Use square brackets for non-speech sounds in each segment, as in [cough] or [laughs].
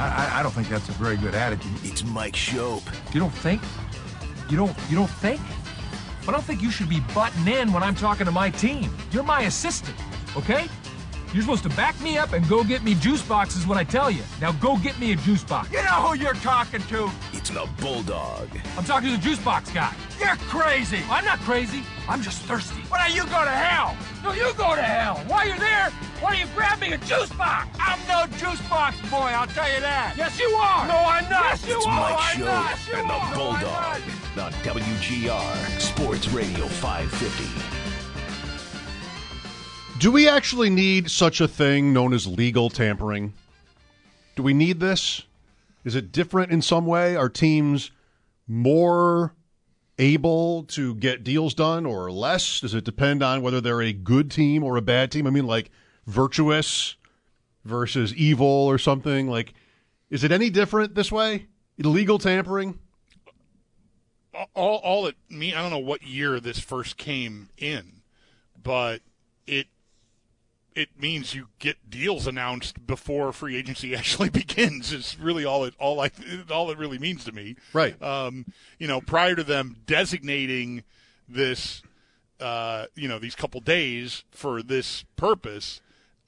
I, I don't think that's a very good attitude. It's Mike Schopp. You don't think? You don't you don't think? But I don't think you should be butting in when I'm talking to my team. You're my assistant, okay? You're supposed to back me up and go get me juice boxes when I tell you. Now go get me a juice box. You know who you're talking to? It's the Bulldog. I'm talking to the juice box guy. You're crazy. I'm not crazy. I'm just thirsty. Why don't you go to hell? No, you go to hell. While you're there, why don't you grab me a juice box? I'm no juice box boy, I'll tell you that. Yes, you are. No, I'm not. Yes, you It's are. Mike I'm Schopp not. Yes, you and the are. Bulldog on WGR Sports Radio 550. Do we actually need such a thing known as legal tampering? Do we need this? Is it different in some way? Are teams more able to get deals done or less? Does it depend on whether they're a good team or a bad team? I mean, like virtuous versus evil or something? Like, is it any different this way? Illegal tampering? all all it mean I don't know what year this first came in, but it it means you get deals announced before free agency [laughs] actually begins. Is really all it all I all it really means to me. Right. Um, you know, prior to them designating this, uh, you know, these couple days for this purpose,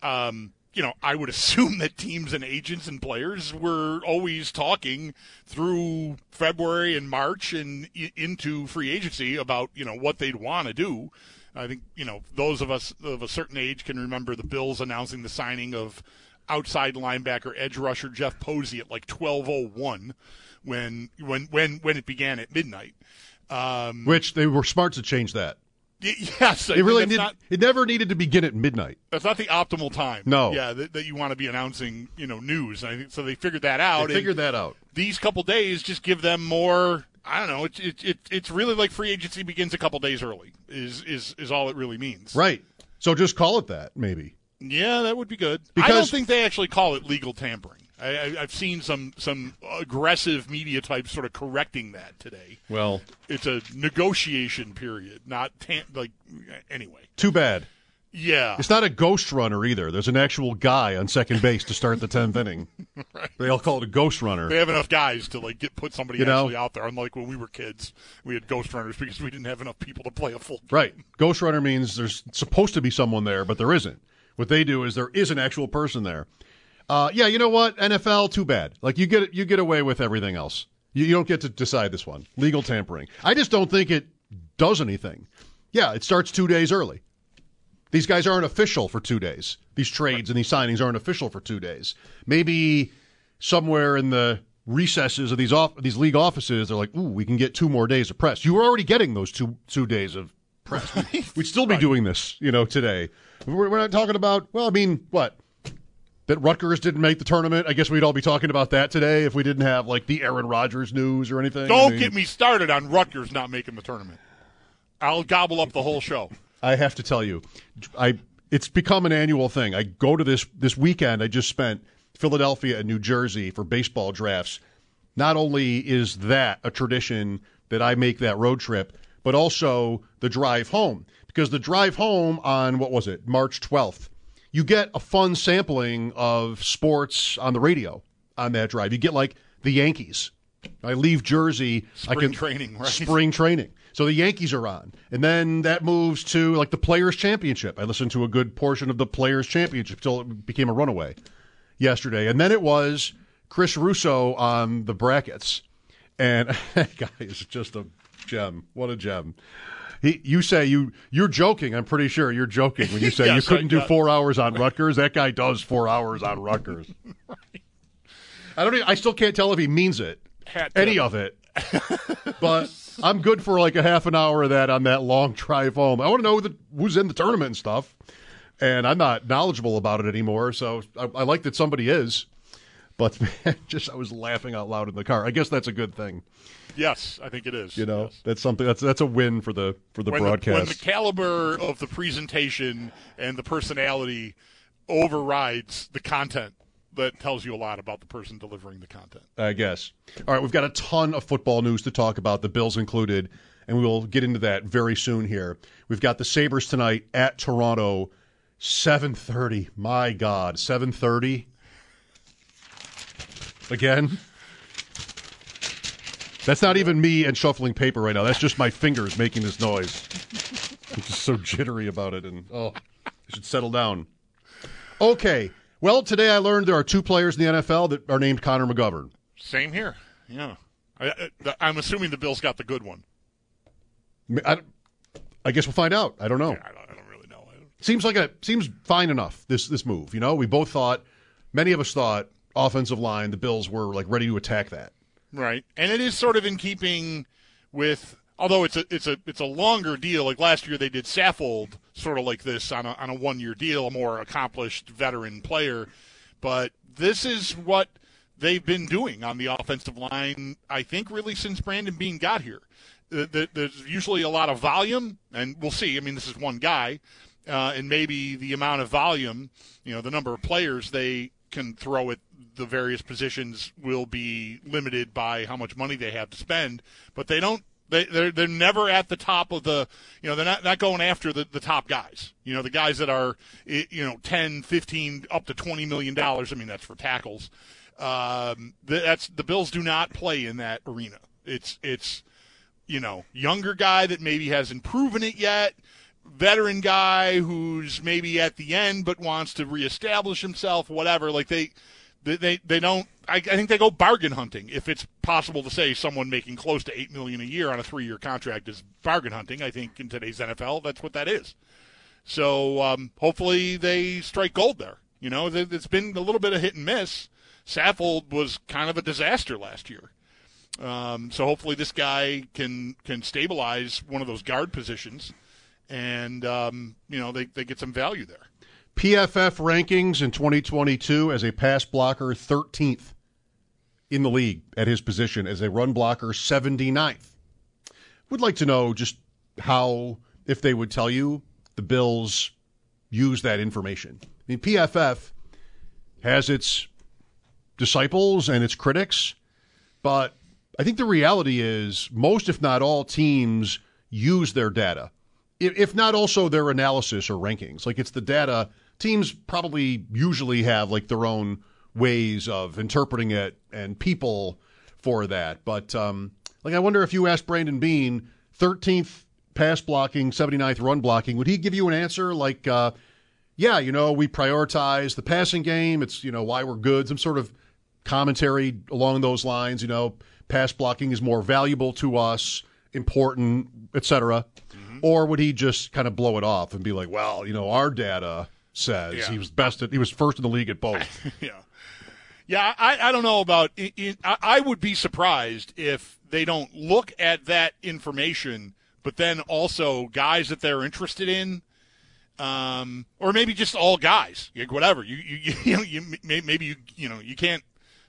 um, you know, I would assume that teams and agents and players were always talking through February and March and into free agency about, you know, what they'd want to do. I think, you know, those of us of a certain age can remember the Bills announcing the signing of outside linebacker edge rusher Jeff Posey at like 1201 when when when when it began at midnight. Um, Which they were smart to change that. [laughs] yes, It really did. not- it never needed to begin at midnight. that's not the optimal time. No. Yeah, that, that you want to be announcing, you know, news. And I think so. They figured that out. They figured that out. These couple days just give them more. I don't know. It's it, it, it's really like free agency begins a couple days early. Is is is all it really means. Right. So just call it that, maybe. Yeah, that would be good. I Because- don't think they actually call it legal tampering. I, I, I've seen some some aggressive media types sort of correcting that today. Well, It's a negotiation period, not tam- like anyway. too bad. Yeah, It's not a ghost runner either. There's an actual guy on second base to start the tenth inning. [laughs] They all call it a ghost runner. They have enough guys to like get put somebody You know? actually out there. Unlike when we were kids, we had ghost runners because we didn't have enough people to play a full. game. Right. Ghost runner means there's supposed to be someone there, but there isn't. What they do is there is an actual person there. Uh, yeah, you know what? NFL, too bad. Like you get you get away with everything else. You, you don't get to decide this one. Legal tampering. I just don't think it does anything. Yeah, it starts two days early. These guys aren't official for two days. These trades and these signings aren't official for two days. Maybe somewhere in the recesses of these off these league offices, they're like, "Ooh, we can get two more days of press." You were already getting those two two days of press. [laughs] We'd still be doing this, you know, today. We're, we're not talking about. Well, I mean, what? That Rutgers didn't make the tournament. I guess we'd all be talking about that today if we didn't have like the Aaron Rodgers news or anything. Don't mean, get me started on Rutgers not making the tournament. I'll gobble up the whole show. [laughs] I have to tell you, I it's become an annual thing. I go to this this weekend. I just spent Philadelphia and New Jersey for baseball drafts. Not only is that a tradition that I make that road trip, but also the drive home because the drive home on what was it March twelfth, you get a fun sampling of sports on the radio on that drive. You get like the Yankees. I leave Jersey. I Spring can training, right? Spring training. So the Yankees are on, and then that moves to like the Players Championship. I listened to a good portion of the Players Championship till it became a runaway yesterday, and then it was Chris Russo on the brackets, and [laughs] that guy is just a gem. What a gem! He, you say you you're joking. I'm pretty sure you're joking when you [laughs] say you couldn't do four hours on Rutgers. That guy does four hours on Rutgers. [laughs] I don't. Even, I still can't tell if he means it, any of it. but I'm good for like a half an hour of that on that long drive home. I want to know the, who's in the tournament and stuff, and I'm not knowledgeable about it anymore. So I, I like that somebody is. But man, [laughs] just I was laughing out loud in the car. I guess that's a good thing. Yes, I think it is. You know, Yes. that's something that's that's a win for the for the when the, broadcast. when the caliber of the presentation and the personality overrides the content, that tells you a lot about the person delivering the content. I guess. All right, we've got a ton of football news to talk about, the Bills included, and we will get into that very soon here. We've got the Sabres tonight at Toronto, 7:30. My god, 7:30. Again? That's not even me and shuffling paper right now. That's just my fingers making this noise. I'm just so jittery about it and oh, I should settle down. Okay. Well, today I learned there are two players in the NFL that are named Connor McGovern. Same here. Yeah. I, I, I'm assuming the Bills got the good one. I, I guess we'll find out. I don't know. I don't, I don't really know. I don't- Seems like a seems fine enough. This this move. You know, we both thought, many of us thought, offensive line. The Bills were like ready to attack that. Right, and it is sort of in keeping with. Although it's a it's a it's a longer deal. Like last year, they did Saffold sort of like this on a on a one year deal, a more accomplished veteran player. But this is what they've been doing on the offensive line. I think really since Brandon Beane got here. Th- There's usually a lot of volume, and we'll see. I mean, this is one guy, uh, and maybe the amount of volume, you know, the number of players they can throw at the various positions will be limited by how much money they have to spend. But they don't. They, they're they're never at the top of the. You know, they're not not going after the, the top guys. You know, the guys that are you know 10, 15, up to twenty million dollars. I mean, that's for tackles. Um, that's the Bills do not play in that arena. It's it's you know, younger guy that maybe hasn't proven it yet, veteran guy who's maybe at the end but wants to reestablish himself, whatever. Like they, they, they, they don't. I, I think they go bargain hunting. If it's possible to say someone making close to eight million a year on a three-year contract is bargain hunting, I think in today's NFL that's what that is. So um, hopefully they strike gold there. You know, it's been a little bit of hit and miss. Saffold was kind of a disaster last year. Um, so hopefully this guy can can stabilize one of those guard positions, and um, you know they, they get some value there. PFF rankings in 2022 as a pass blocker 13th in the league at his position as a run blocker 79th. Would like to know just how if they would tell you the Bills use that information. I mean PFF has its disciples and its critics, but I think the reality is most, if not all, teams use their data. If, not also their analysis or rankings. Like it's the data. Teams probably usually have like their own ways of interpreting it and people for that. But um, like I wonder if you asked Brandon Beane, 13th pass blocking, 79th run blocking, would he give you an answer like, uh, yeah, you know, we prioritize the passing game. It's, you know, why we're good. Some sort of commentary along those lines, you know, pass blocking is more valuable to us, important, etc. Or would he just kind of blow it off and be like, well, you know, our data says Yeah. he was best at, he was first in the league at both. [laughs] yeah, yeah. I, I don't know about. i i I I would be surprised if they don't look at that information, but then also guys that they're interested in, um, or maybe just all guys, like whatever. You you [laughs] you, know, you maybe you you know you can't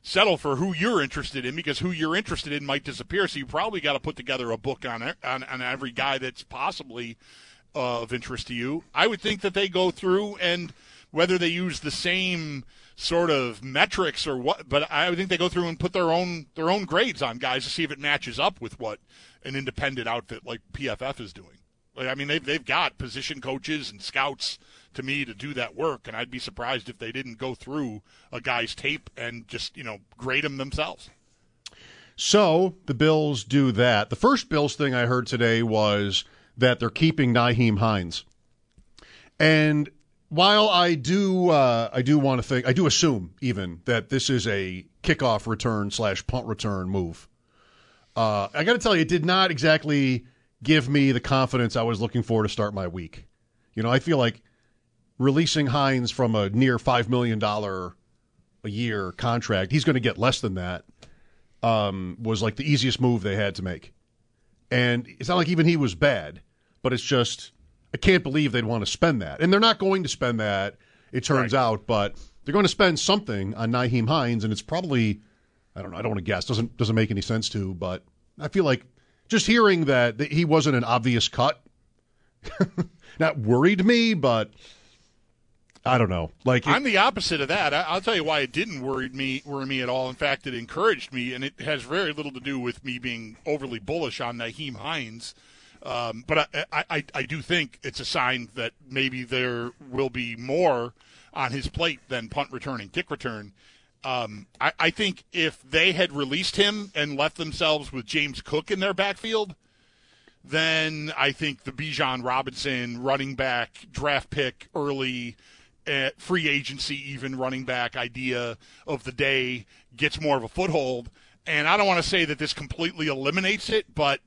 settle for who you're interested in because who you're interested in might disappear. So you probably got to put together a book on e- on, on every guy that's possibly uh, of interest to you. I would think that they go through and whether they use the same sort of metrics or what, but I would think they go through and put their own their own grades on guys to see if it matches up with what an independent outfit like PFF is doing. Like, I mean, they've they've got position coaches and scouts to me to do that work, and I'd be surprised if they didn't go through a guy's tape and just you know grade him themselves. So the Bills do that. The first Bills thing I heard today was that they're keeping Nyheim Hines. And while I do, uh, I do want to think, I do assume even that this is a kickoff return slash punt return move. Uh, I got to tell you, it did not exactly give me the confidence I was looking for to start my week. You know, I feel like releasing Hines from a near $5 million a year contract, he's going to get less than that, um, was like the easiest move they had to make. And it's not like even he was bad, but it's just, I can't believe they'd want to spend that. And they're not going to spend that, it turns Right. out, but they're going to spend something on Nyheim Hines, and it's probably, I don't know, I don't want to guess, doesn't doesn't make any sense to, but I feel like just hearing that, that he wasn't an obvious cut, [laughs] not worried me, but I don't know. Like, I'm the opposite of that. I, I'll tell you why it didn't worry me worry me at all. In fact, it encouraged me, and it has very little to do with me being overly bullish on Nyheim Hines. Um, but I, I, I, do think it's a sign that maybe there will be more on his plate than punt return and kick return. Um, I, I think if they had released him and left themselves with James Cook in their backfield, then I think the Bijan Robinson running back draft pick early, Eh, free agency even running back idea of the day gets more of a foothold. And I don't want to say that this completely eliminates it, but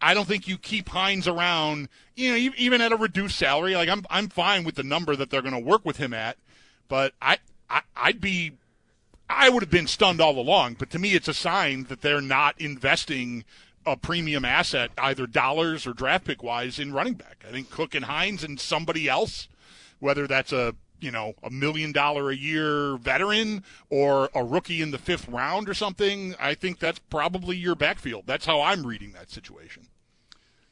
I don't think you keep Hines around, you know, even at a reduced salary. Like I'm, I'm fine with the number that they're going to work with him at, but I, I, I'd be I would have been stunned all along, but to me, it's a sign that they're not investing a premium asset, either dollars or draft pick wise, in running back. I think Cook and Hines and somebody else, whether that's a you know a million dollar a year veteran or a rookie in the fifth round or something, I think that's probably your backfield. That's how I'm reading that situation.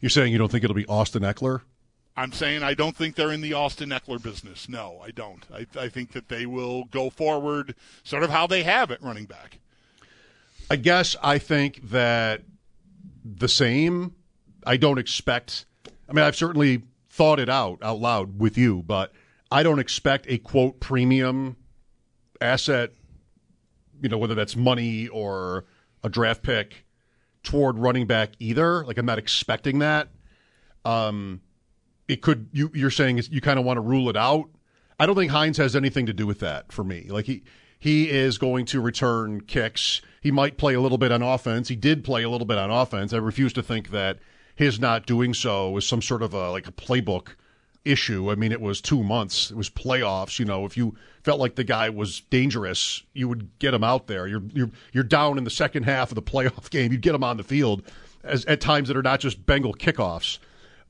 you're saying you don't think it'll be Austin Ekeler? I'm saying I don't think they're in the Austin Ekeler business. No, I don't. I, I think that they will go forward sort of how they have at running back. I guess I think that the same. I don't expect. I mean, I've certainly thought it out out loud with you, but I don't expect a quote premium asset. You know, whether that's money or a draft pick toward running back either. Like I'm not expecting that. Um, it could. You, you're saying you kind of want to rule it out. I don't think Hines has anything to do with that for me. Like he he is going to return kicks. He might play a little bit on offense. He did play a little bit on offense. I refuse to think that his not doing so is some sort of a like a playbook issue. I mean, it was two months. It was playoffs. You know, if you felt like the guy was dangerous, you would get him out there. You're you're you're down in the second half of the [laughs] playoff game. You'd get him on the field as at times that are not just Bengal kickoffs.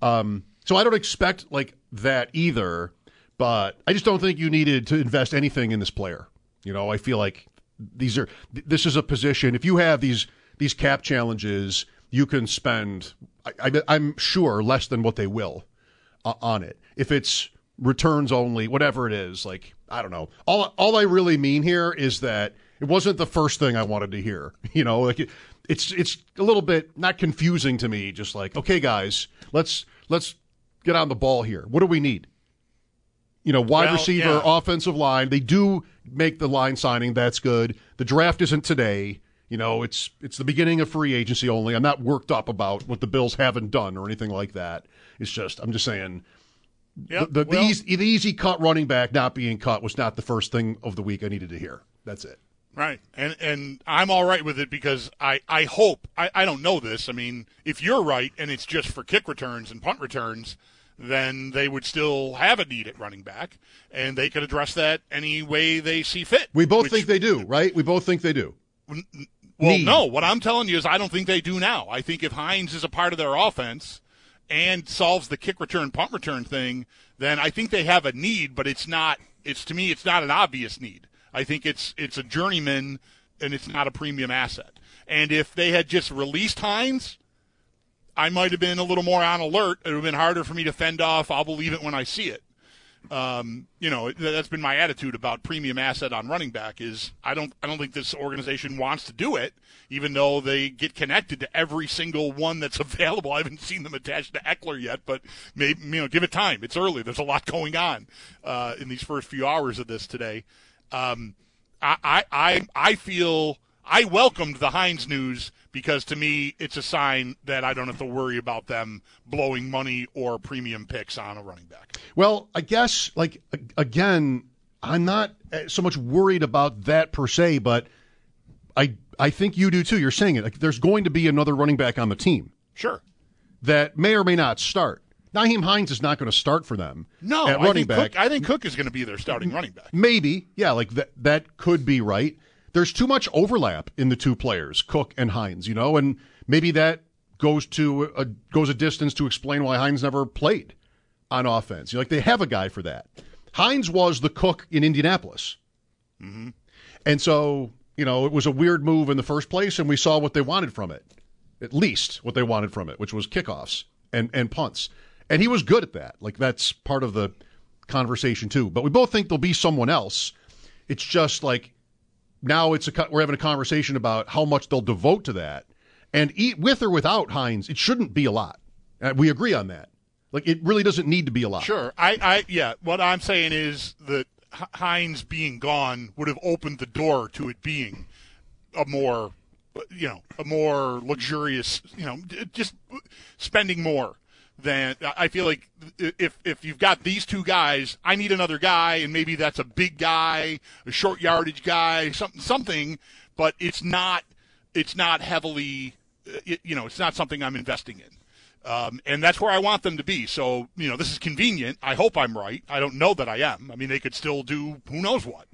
Um, so I don't expect like that either. But I just don't think you needed to invest anything in this player. You know, I feel like these are this is a position. If you have these these cap challenges, you can spend. I, I, I'm sure less than what they will on it. If it's returns only, whatever it is, like I don't know. All all I really mean here is that it wasn't the first thing I wanted to hear. [laughs] You know, like it, it's it's a little bit not confusing to me. Just like okay, guys, let's let's get on the ball here. What do we need? You know, wide Well, receiver, yeah. offensive line. They do make the line signing. That's good. The draft isn't today. You know, it's it's the beginning of free agency only. I'm not worked up about what the Bills haven't done or anything like that. It's just I'm just saying Yep. the, the, well, easy, the easy cut running back not being cut was not the first thing of the week I needed to hear. That's it. Right. And and I'm all right with it because I, I hope I, I don't know this. I mean, if you're right and it's just for kick returns and punt returns, then they would still have a need at running back and they could address that any way they see fit. We both which- think they do, right? We both think they do. Well, need. no. What I'm telling you is I don't think they do now. I think if Hines is a part of their offense and solves the kick return punt return thing, then I think they have a need, but it's not it's to me it's not an obvious need. I think it's it's a journeyman and it's not a premium asset. And if they had just released Hines, I might have been a little more on alert. It would have been harder for me to fend off. I'll believe it when I see it. Um, you know, that's been my attitude about premium asset on running back is I don't I don't think this organization wants to do it, even though they get connected to every single one that's [laughs] available. I haven't seen them attached to Ekeler yet, but maybe you know, give it time. It's early. There's a lot going on uh, in these first few hours of this today. Um, I, I I I feel I welcomed the Hines news because to me it's a sign that I don't have to worry about them blowing money or premium picks on a running back. Well, I guess, like, again, I'm not uh, so much worried about that per se, but I I think you do too. You're saying it. Like, there's going to be another running back on the team. Sure. that may or may not start. Nyheim Hines is not going to start for them. No, at I running think back. Cook, I think Cook is going to be their starting running back. Maybe, yeah, like that. That could be right. There's too much overlap in the two players, Cook and Hines. You know, and maybe that goes to a, goes a distance to explain why Hines never played on offense. You know, like they have a guy for that. Hines was the Cook in Indianapolis, mm-hmm. and so you know it was a weird move in the first place, and we saw what they wanted from it. At least what they wanted from it, which was kickoffs and and punts, and he was good at that. Like that's part of the conversation too. But we both think there'll be someone else. It's just like now it's a we're having a conversation about how much they'll devote to that, and eat with or without Hines, it shouldn't be a lot. Uh, we agree on that. Like it really doesn't need to be a lot. Sure. I, I, yeah. What I'm saying is that H- Hines being gone would have opened the door to it being a more, you know, a more luxurious, you know, just spending more than I feel like if if you've got these two guys, I need another guy, and maybe that's a big guy, a short yardage guy, something something, but it's not it's not heavily, you know, it's not something I'm investing in. Um, and that's where I want them to be. So, you know, this is convenient. I hope I'm right. I don't know that I am. I mean, they could still do who knows what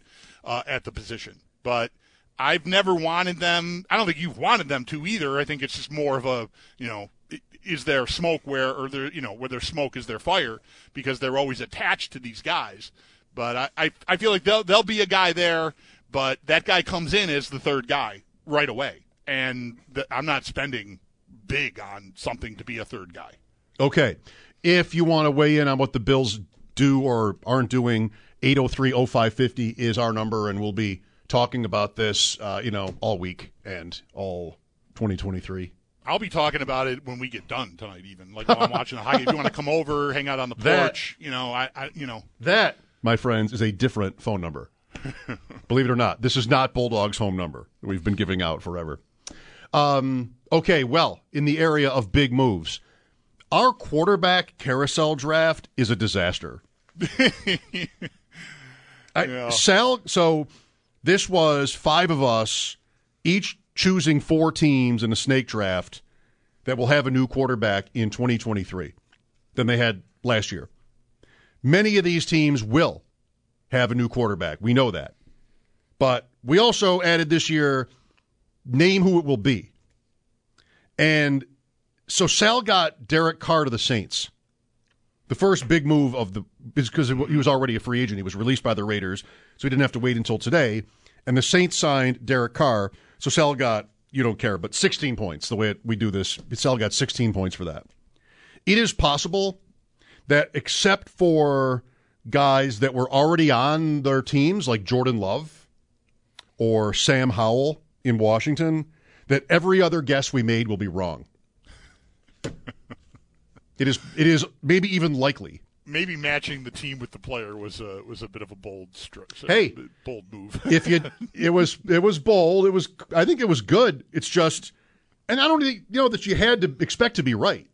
uh, at the position. But I've never wanted them. I don't think you've wanted them to either. I think it's just more of a, you know, is there smoke where, or there, you know, where there's smoke is there fire because they're always attached to these guys. But I, I, I feel like there'll, there'll be a guy there, but that guy comes in as the third guy right away. And the, I'm not spending big on something to be a third guy. Okay. If you want to weigh in on what the Bills do or aren't doing, 803-0550 is our number, and we'll be talking about this, uh, you know, all week and all 2023. I'll be talking about it when we get done tonight, even like while I'm watching the hockey. If you want to come over, hang out on the That- porch, you know, I, I you know, That, my friends, is a different phone number. [laughs] Believe it or not, this is not Bulldog's home number we've been giving out forever. Um, okay, well, in the area of big moves, our quarterback carousel draft is a disaster. [laughs] I, Sal, so this was five of us, each choosing four teams in a snake draft that will have a new quarterback in 2023 than they had last year. Many of these teams will have a new quarterback. We know that. But we also added this year name who it will be. And so Sal got Derek Carr to the Saints. The first big move of the is because he was already a free agent. He was released by the Raiders, so he didn't have to wait until today. And the Saints signed Derek Carr. So Sal got you don't care, but 16 points. The way we do this, Sal got 16 points for that. It is possible that except for guys that were already on their teams, like Jordan Love or Sam Howell in Washington, that every other guess we made will be wrong. [laughs] it is. It is maybe even likely. Maybe matching the team with the player was a was a bit of a bold stroke. Hey. bold move. [laughs] If you, it was it was bold. It was. I think it was good. It's just, and I don't think you know that you had to expect to be right.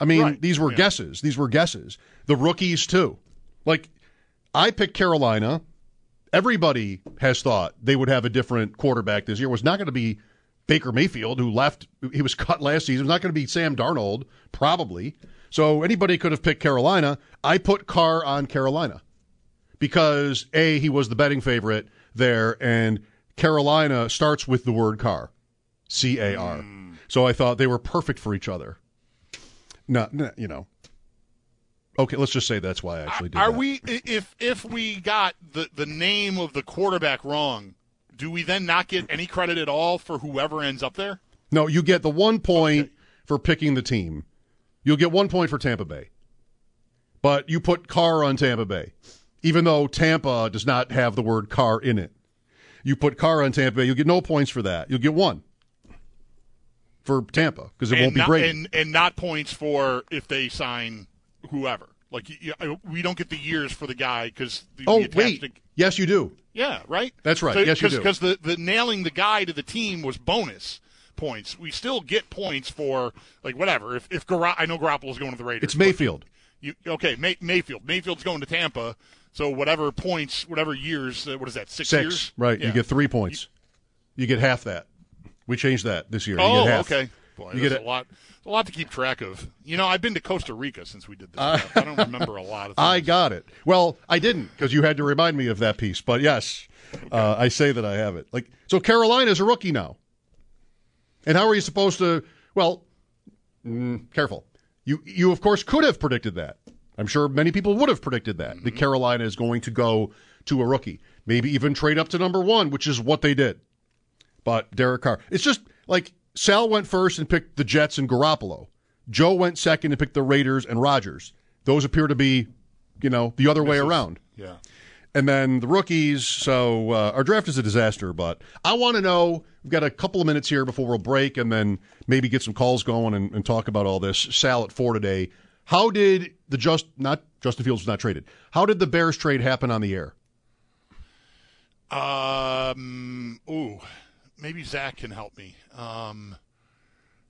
I mean, Right, these were yeah. guesses. These were guesses. The rookies too. Like, I picked Carolina. Everybody has thought they would have a different quarterback this year. It was not going to be Baker Mayfield, who left. He was cut last season. It was not going to be Sam Darnold, probably. So anybody could have picked Carolina. I put Carr on Carolina because A, he was the betting favorite there, and Carolina starts with the word car, C A R. Mm. So I thought they were perfect for each other. No, no, you know. Okay, let's just say that's why I actually did Are that. we if if we got the the name of the quarterback wrong, do we then not get any credit at all for whoever ends up there? No, you get the one point for picking the team. You'll get one point for Tampa Bay. But you put car on Tampa Bay, even though Tampa does not have the word car in it. You put car on Tampa Bay, you'll get no points for that. You'll get one for Tampa because it and won't be not, Brady. and and not points for if they sign whoever. Like we don't get the years for the guy because oh, wait. Yes, you do. Yeah, right. That's right. Yes, you do. Because the, the nailing the guy to the team was bonus points. We still get points for like whatever. If if Gar- I know Garoppolo's going to the Raiders. It's Mayfield. You, okay, May, Mayfield. Mayfield's going to Tampa. So whatever points, whatever years. Uh, what is that? Six, Six. years. Right. Yeah. You get three points. You get half that. We changed that this year. You Oh, okay. Boy, You get a it. lot, a lot to keep track of. You know, I've been to Costa Rica since we did this. stuff. I don't remember a lot of. [laughs] Things. I got it. Well, I didn't because you had to remind me of that piece. But yes, uh, I say that I have it. Like so, Carolina's a rookie now. And how are you supposed to? Well, mm, careful. You you of course could have predicted that. I'm sure many people would have predicted that. That Carolina is going to go to a rookie, maybe even trade up to number one, which is what they did. But Derek Carr, it's just like Sal went first and picked the Jets and Garoppolo. Joe went second and picked the Raiders and Rodgers. Those appear to be, you know, the other way around. Yeah. And then the rookies. So uh, our draft is a disaster, but I want to know. We've got a couple of minutes here before we'll break, and then maybe get some calls going and, and talk about all this. Sal at four today. How did the just not Justin Fields was not traded? How did the Bears trade happen on the air? Um. Ooh, maybe Zach can help me. Um,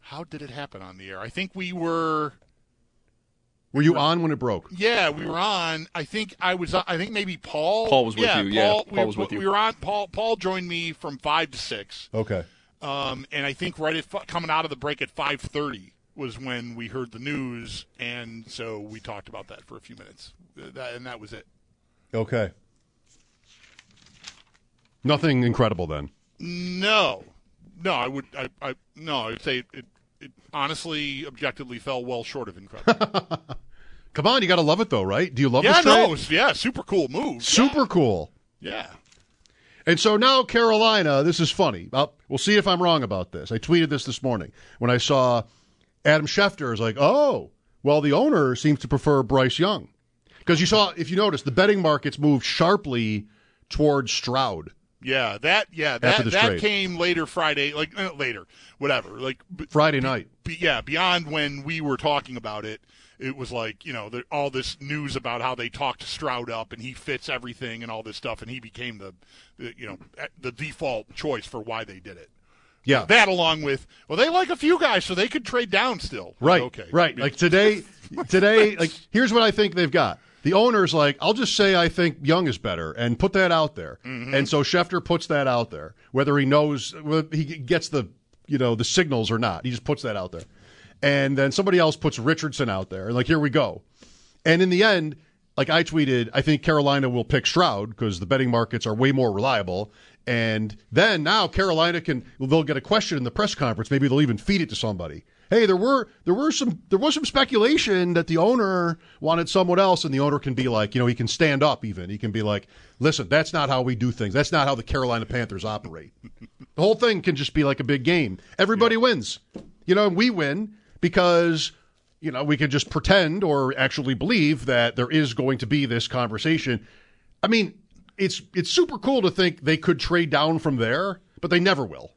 how did it happen on the air? I think we were. Were you on when it broke? Yeah, we were on. I think I was. I think maybe Paul. Paul was with yeah, you, yeah. Paul, Paul we, was with you. We were on. Paul. Paul joined me from five to six. Okay. Um, and I think right at coming out of the break at five thirty was when we heard the news, and so we talked about that for a few minutes. Uh, That, and that was it. Okay. Nothing incredible then. No, no, I would. I, I no, I would say it, it, it honestly, objectively, fell well short of incredible. [laughs] Come on, you got to love it though, right? Do you love yeah, no, was- yeah, super cool move. Super cool. Yeah. And so now Carolina, this is funny. Uh, we'll see if I'm wrong about this. I tweeted this this morning when I saw Adam Schefter is like, oh, well, the owner seems to prefer Bryce Young. Because you saw, if you notice, the betting markets moved sharply towards Stroud. Yeah, that yeah that that trade. came later Friday, like uh, later, whatever. Like b- Friday night. be, yeah, beyond when we were talking about it, it was like you know the, all this news about how they talked Stroud up and he fits everything and all this stuff, and he became the, the you know the default choice for why they did it. Yeah. That along with well, they like a few guys, so they could trade down still. Right. Okay. Right. Like today, [laughs] today, like here's what I think they've got. The owner's like, I'll just say I think Young is better and put that out there. Mm-hmm. And so Schefter puts that out there, whether he knows whether he gets the you know the signals or not. He just puts that out there. And then somebody else puts Richardson out there, and like here we go. And in the end, like I tweeted, I think Carolina will pick Stroud because the betting markets are way more reliable. And then now Carolina can they'll get a question in the press conference. Maybe they'll even feed it to somebody. Hey, there were there were some there was some speculation that the owner wanted someone else, and the owner can be like, you know, he can stand up even. He can be like, listen, that's not how we do things. That's not how the Carolina Panthers operate. the whole thing can just be like a big game. Everybody wins. You know, and we win because you know, we can just pretend or actually believe that there is going to be this conversation. I mean, it's it's super cool to think they could trade down from there, but they never will.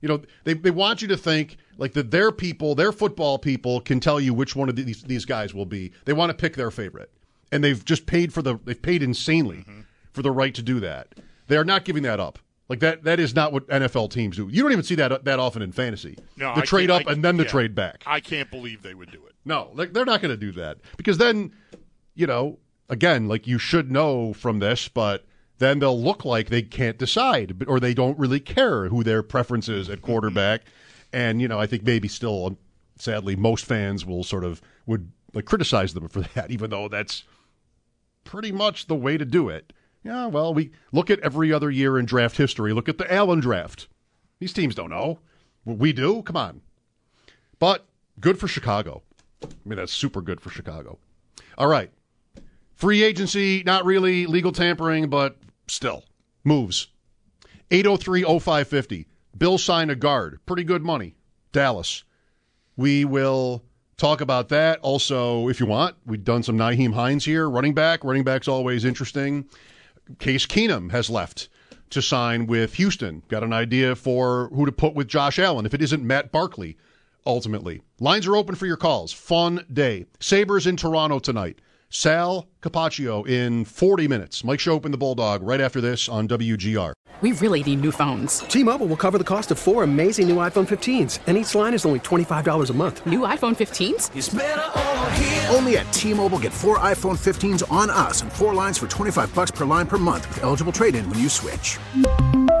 You know, they they want you to think like that their people, their football people can tell you which one of these these guys will be. They want to pick their favorite. And they've just paid for the they've paid insanely mm-hmm. for the right to do that. They are not giving that up. Like that that is not what NFL teams do. You don't even see that that often in fantasy. No, the I trade up I- and then the yeah. trade back. I can't believe they would do it. No, like they're not going to do that because then, you know, again, like you should know from this, but then they'll look like they can't decide, or they don't really care who their preference is at mm-hmm. quarterback. And you know, I think maybe still, um, sadly, most fans will sort of would like criticize them for [laughs] that, even though that's pretty much the way to do it. Yeah, well, we look at every other year in draft history. Look at the Allen draft. These teams don't know. We do. Come on. But good for Chicago. I mean, that's super good for Chicago. All right. Free agency, not really legal tampering, but still. Moves. 803 0550. Bill signed a guard. Pretty good money. Dallas. We will talk about that. Also, if you want, we've done some Nyheim Hines here. Running back. Running back's always interesting. Case Keenum has left to sign with Houston. Got an idea for who to put with Josh Allen if it isn't Matt Barkley, ultimately. Lines are open for your calls. Fun day. Sabres in Toronto tonight. Sal Capaccio in 40 minutes. Mike Schopp and the Bulldog right after this on WGR. We really need new phones. T-Mobile will cover the cost of four amazing new iPhone 15s, and each line is only $25 a month. New iPhone 15s? Only at T-Mobile get four iPhone 15s on us and four lines for 25 bucks per line per month with eligible trade-in when you switch.